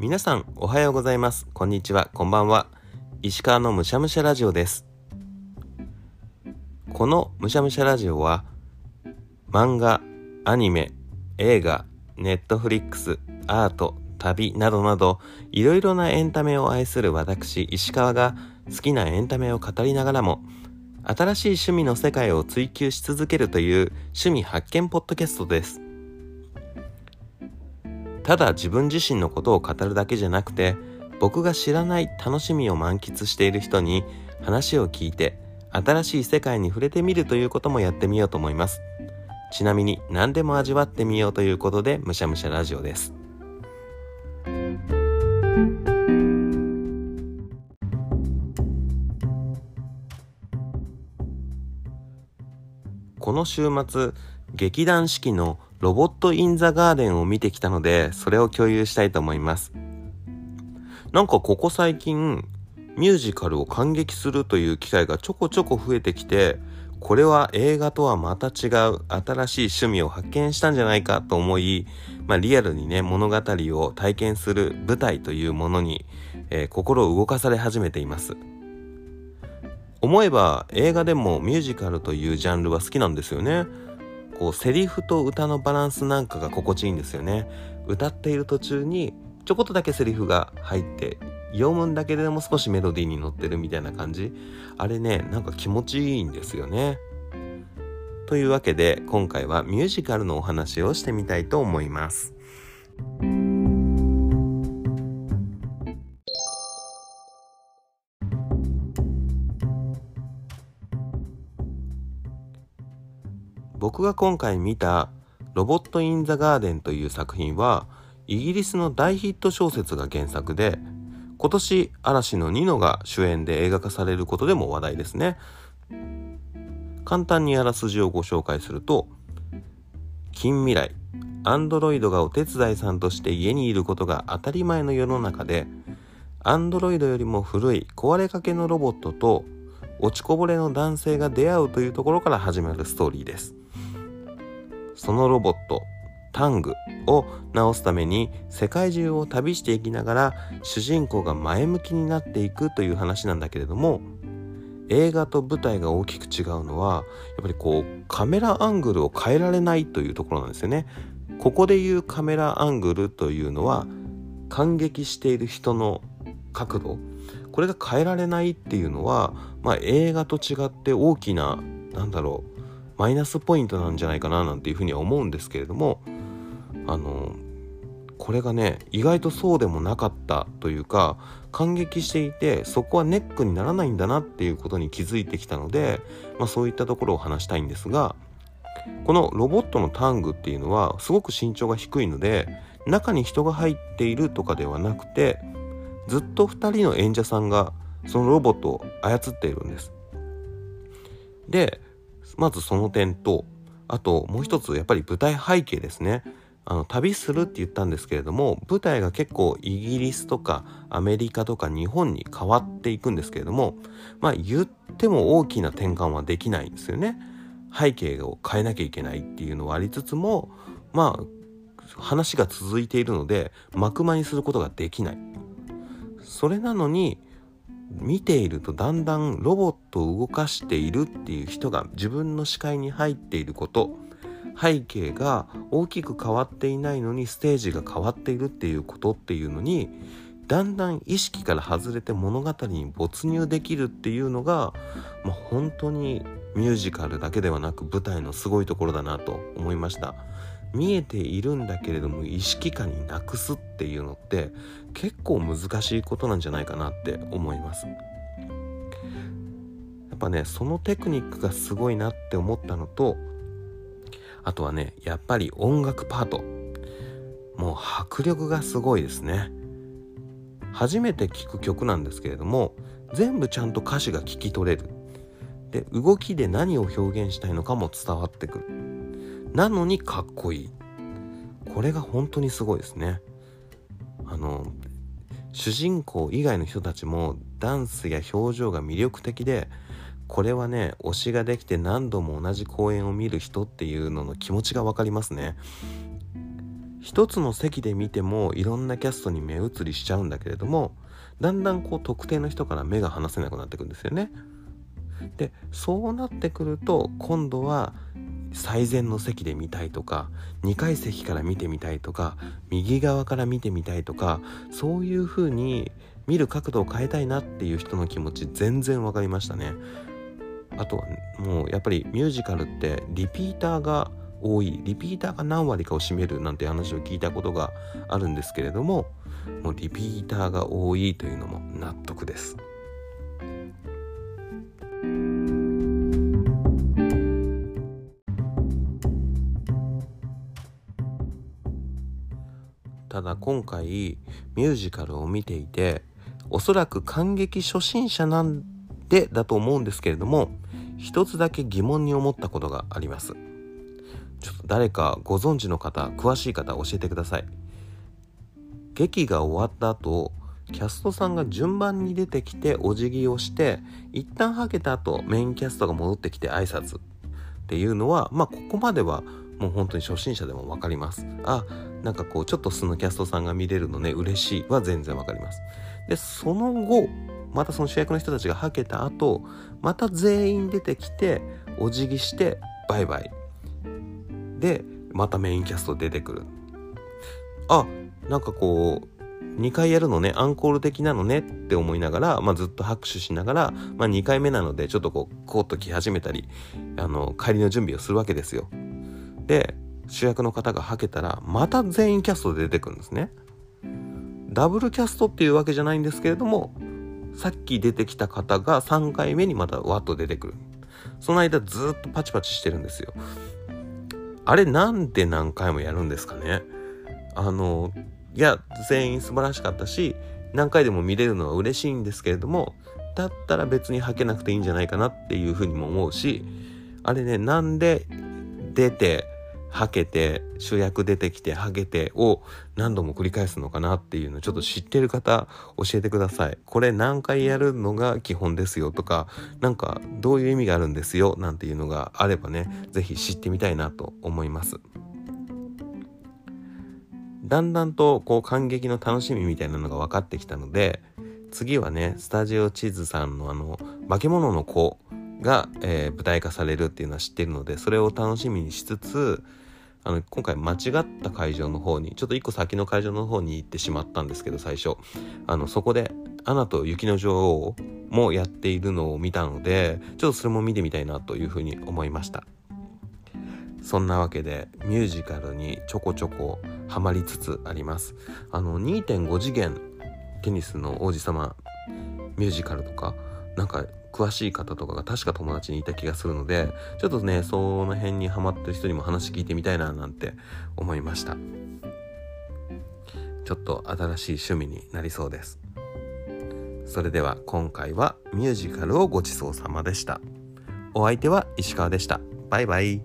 皆さんおはようございます。こんにちは。こんばんは。石川のむしゃむしゃラジオです。このむしゃむしゃラジオは漫画アニメ映画ネットフリックスアート旅などなどいろいろなエンタメを愛する私石川が好きなエンタメを語りながらも新しい趣味の世界を追求し続けるという趣味発見ポッドキャストです。ただ自分自身のことを語るだけじゃなくて僕が知らない楽しみを満喫している人に話を聞いて新しい世界に触れてみるということもやってみようと思います。ちなみに何でも味わってみようということでむしゃむしゃラジオです。この週末劇団四季のロボット・イン・ザ・ガーデンを見てきたのでそれを共有したいと思いますなんかここ最近ミュージカルを感激するという機会がちょこちょこ増えてきてこれは映画とはまた違う新しい趣味を発見したんじゃないかと思い、まあ、リアルにね物語を体験する舞台というものに、えー、心を動かされ始めています思えば映画でもミュージカルというジャンルは好きなんですよね。こうセリフと歌のバランスなんかが心地いいんですよね。歌っている途中にちょこっとだけセリフが入って読むんだけれども少しメロディーに乗ってるみたいな感じあれねなんか気持ちいいんですよね。というわけで今回はミュージカルのお話をしてみたいと思います。僕が今回見た「ロボット・イン・ザ・ガーデン」という作品はイギリスの大ヒット小説が原作で今年嵐のニノが主演で映画化されることでも話題ですね。簡単にあらすじをご紹介すると近未来アンドロイドがお手伝いさんとして家にいることが当たり前の世の中でアンドロイドよりも古い壊れかけのロボットと落ちこぼれの男性が出会うというところから始まるストーリーです。そのロボットタングを直すために世界中を旅していきながら主人公が前向きになっていくという話なんだけれども映画と舞台が大きく違うのはやっぱりこうカメラアングルを変えられないというところなんですよね。ここでいうカメラアングルというのは感激している人の角度これが変えられないっていうのは、まあ、映画と違って大きななんだろうマイナスポイントなんじゃないかななんていうふうには思うんですけれどもあのこれがね意外とそうでもなかったというか感激していてそこはネックにならないんだなっていうことに気づいてきたので、まあ、そういったところを話したいんですがこのロボットのタングっていうのはすごく身長が低いので中に人が入っているとかではなくてずっと2人の演者さんがそのロボットを操っているんです。でまずその点とあともう一つやっぱり舞台背景ですね。あの旅するって言ったんですけれども舞台が結構イギリスとかアメリカとか日本に変わっていくんですけれどもまあ言っても大きな転換はできないんですよね。背景を変えなきゃいけないっていうのはありつつもまあ話が続いているので幕間にすることができない。それなのに見ているとだんだんロボットを動かしているっていう人が自分の視界に入っていること。背景が大きく変わっていないのにステージが変わっているっていうことっていうのにだんだん意識から外れて物語に没入できるっていうのが、まあ、本当にミュージカルだけではなく舞台のすごいところだなと思いました。見えているんだけれども意識下になくすっていうのって結構難しいことなんじゃないかなって思います。やっぱねそのテクニックがすごいなって思ったのとあとはねやっぱり音楽パート。もう迫力がすごいですね。初めて聴く曲なんですけれども全部ちゃんと歌詞が聞き取れる。で動きで何を表現したいのかも伝わってくる。なのにかっこいい。これが本当にすごいですね。あの主人公以外の人たちもダンスや表情が魅力的でこれはね推しができて何度も同じ公演を見る人っていうのの気持ちが分かりますね。一つの席で見てもいろんなキャストに目移りしちゃうんだけれどもだんだんこう特定の人から目が離せなくなってくんですよね。でそうなってくると今度は最前の席で見たいとか2階席から見てみたいとか右側から見てみたいとかそういう風に見る角度を変えたいなっていう人の気持ち全然分かりましたね。あとはもうやっぱりミュージカルってリピーターが多いリピーターが何割かを占めるなんて話を聞いたことがあるんですけれどももうリピーターが多いというのも納得です。ただ今回ミュージカルを見ていておそらく感激初心者なんでだと思うんですけれども一つだけ疑問に思ったことがあります。ちょっと誰かご存知の方詳しい方教えてください。劇が終わった後キャストさんが順番に出てきてお辞儀をして一旦はけた後メインキャストが戻ってきて挨拶っていうのはまあここまではもう本当に初心者でも分かります。あなんかこうちょっと素のキャストさんが見れるのね嬉しいは全然分かります。でその後またその主役の人たちがはけた後また全員出てきてお辞儀してバイバイ。でまたメインキャスト出てくる。あなんかこう2回やるのねアンコール的なのねって思いながら、まあ、ずっと拍手しながら、まあ、2回目なのでちょっとこうコート着始めたりあの帰りの準備をするわけですよ。で主役の方がはけたらまた全員キャストで出てくるんですね。ダブルキャストっていうわけじゃないんですけれどもさっき出てきた方が3回目にまたわっと出てくる。その間ずっとパチパチしてるんですよ。あれなんで何回もやるんですかね。あのいや全員素晴らしかったし何回でも見れるのは嬉しいんですけれどもだったら別に吐けなくていいんじゃないかなっていうふうにも思うしあれねなんで出てはけて主役出てきてはけてを何度も繰り返すのかなっていうのちょっと知ってる方教えてください。これ何回やるのが基本ですよとかなんかどういう意味があるんですよなんていうのがあればね是非知ってみたいなと思います。だんだんとこう感激の楽しみみたいなのが分かってきたので次はねスタジオ地図さんのあの化け物の子が、えー、舞台化されるっていうのは知ってるのでそれを楽しみにしつつあの今回間違った会場の方にちょっと一個先の会場の方に行ってしまったんですけど最初。あのそこで「アナと雪の女王」もやっているのを見たのでちょっとそれも見てみたいなというふうに思いました。そんなわけでミュージカルにちょこちょこハマりつつあります。あの2.5次元テニスの王子様ミュージカルとかなんか詳しい方とかが確か友達にいた気がするのでちょっとねその辺にハマってる人にも話聞いてみたいななんて思いました。ちょっと新しい趣味になりそうです。それでは今回はミュージカルをごちそうさまでした。お相手は石川でした。バイバイ。